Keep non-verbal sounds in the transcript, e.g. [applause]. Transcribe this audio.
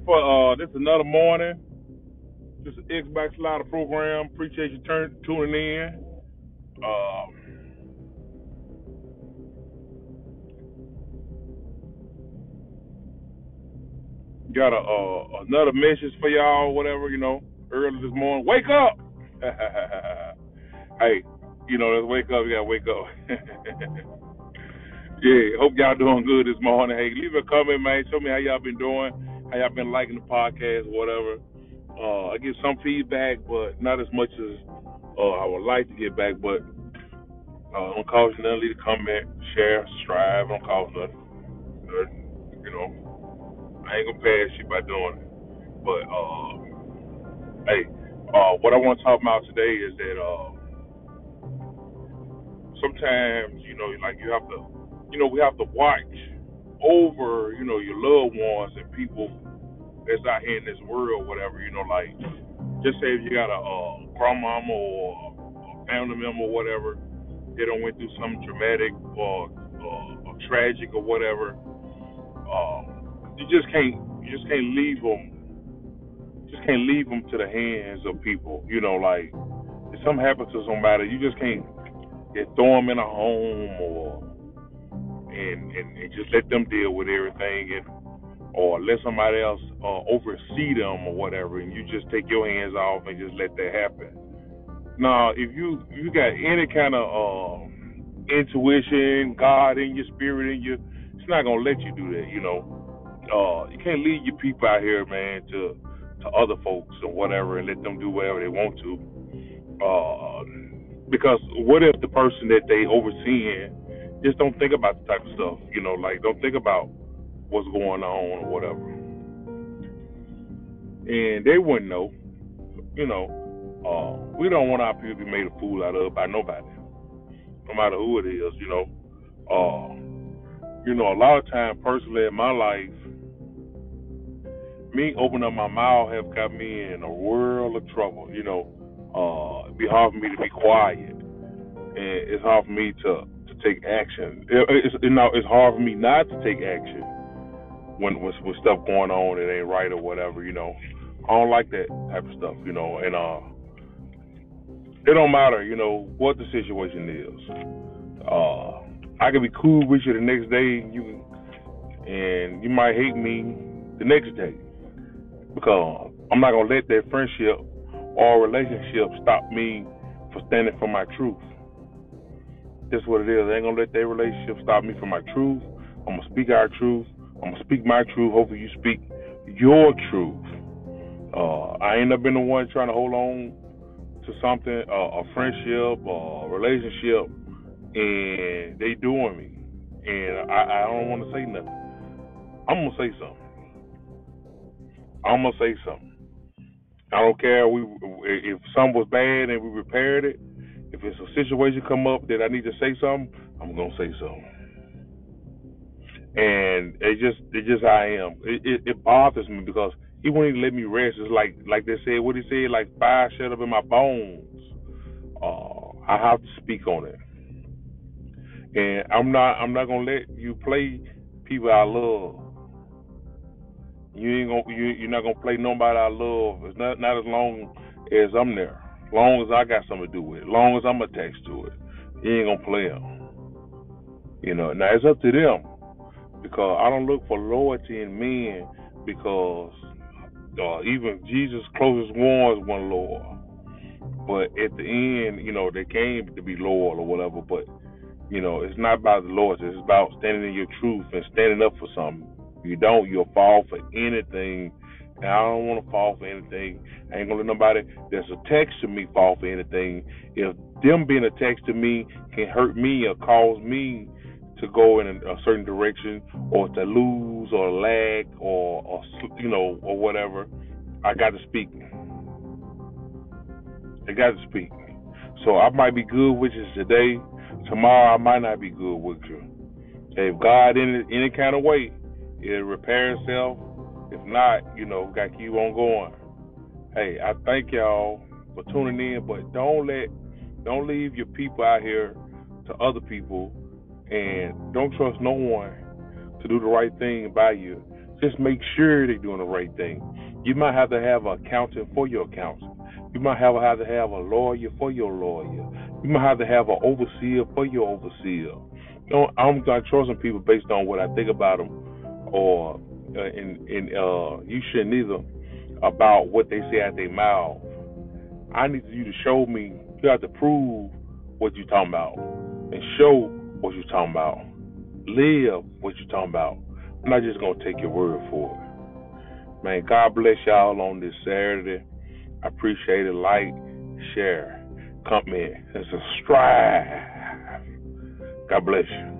you for uh this is another morning. This is X Backslider program. Appreciate you turn tuning in. Uh, got a uh, another message for y'all, whatever you know. Early this morning, wake up. [laughs] hey, you know, let's wake up. You gotta wake up. [laughs] yeah, hope y'all doing good this morning. Hey, leave a comment, man. Show me how y'all been doing. How y'all been liking the podcast, whatever. Uh, I get some feedback, but not as much as uh, I would like to get back. But uh, don't cause nothing. Leave a comment, share, subscribe. Don't cause nothing. Uh, you know, I ain't gonna pass you by doing it. But uh, hey, uh, what I want to talk about today is that uh, sometimes you know, like you have to, you know, we have to watch over, you know, your loved ones and people that's out here in this world, whatever, you know, like just say if you got a, a grandmama or a family member or whatever, they don't went through something traumatic or, or, or tragic or whatever, um, you just can't you just can't leave them just can't leave them to the hands of people. You know, like if something happens to somebody, you just can't get throw them in a home or and, and and just let them deal with everything and or let somebody else uh, oversee them or whatever, and you just take your hands off and just let that happen. Now, if you you got any kind of uh, intuition, God in your spirit in you, it's not gonna let you do that. You know, uh, you can't leave your people out here, man, to to other folks or whatever, and let them do whatever they want to. Uh, because what if the person that they overseeing just don't think about the type of stuff, you know, like don't think about what's going on or whatever. And they wouldn't know, you know. Uh, we don't want our people to be made a fool out of by nobody, no matter who it is, you know. Uh, you know, a lot of time personally in my life, me opening up my mouth have got me in a world of trouble, you know. Uh, it'd be hard for me to be quiet, and it's hard for me to to take action. It, it's it's hard for me not to take action when with, with stuff going on that ain't right or whatever, you know. I don't like that type of stuff, you know, and uh it don't matter, you know, what the situation is. Uh I could be cool with you the next day and you and you might hate me the next day. Because I'm not gonna let that friendship or relationship stop me from standing for my truth. That's what it is. I ain't gonna let that relationship stop me from my truth. I'm gonna speak our truth. I'm gonna speak my truth. Hopefully, you speak your truth. Uh, I ain't never been the one trying to hold on to something, uh, a friendship, or a relationship, and they doing me, and I, I don't want to say nothing. I'm gonna say something. I'm gonna say something. I don't care we if something was bad and we repaired it. If it's a situation come up that I need to say something, I'm gonna say something and it just it just I am. It, it, it bothers me because he won't even let me rest. It's like like they said, what he said, like fire shut up in my bones. Uh, I have to speak on it, and I'm not I'm not gonna let you play people I love. You ain't gonna you you're not gonna play nobody I love. It's not not as long as I'm there. Long as I got something to do with it. Long as I'm attached to it, he ain't gonna play them. You know. Now it's up to them because I don't look for loyalty in men because uh, even Jesus' closest ones weren't loyal. But at the end, you know, they came to be loyal or whatever. But you know, it's not about the loyalty. It's about standing in your truth and standing up for something. If you don't, you'll fall for anything. And I don't want to fall for anything. I ain't gonna let nobody that's attached to me fall for anything. If them being attached to me can hurt me or cause me to go in a certain direction or to lose or lag or, or you know or whatever, I got to speak. I got to speak. So I might be good with you today. Tomorrow I might not be good with you. If God in any kind of way, it'll repair itself. If not, you know, got to keep on going. Hey, I thank y'all for tuning in, but don't let, don't leave your people out here to other people and don't trust no one to do the right thing by you. Just make sure they're doing the right thing. You might have to have an accountant for your accountant. You might have, have to have a lawyer for your lawyer. You might have to have an overseer for your overseer. Know, I'm not trusting people based on what I think about them, or uh, in in uh, you shouldn't either about what they say out their mouth. I need you to show me. You have to prove what you're talking about and show what you're talking about. Live what you're talking about. I'm not just gonna take your word for it. Man, God bless y'all on this Saturday. I appreciate it. Like, share, comment. It's a strive. God bless you.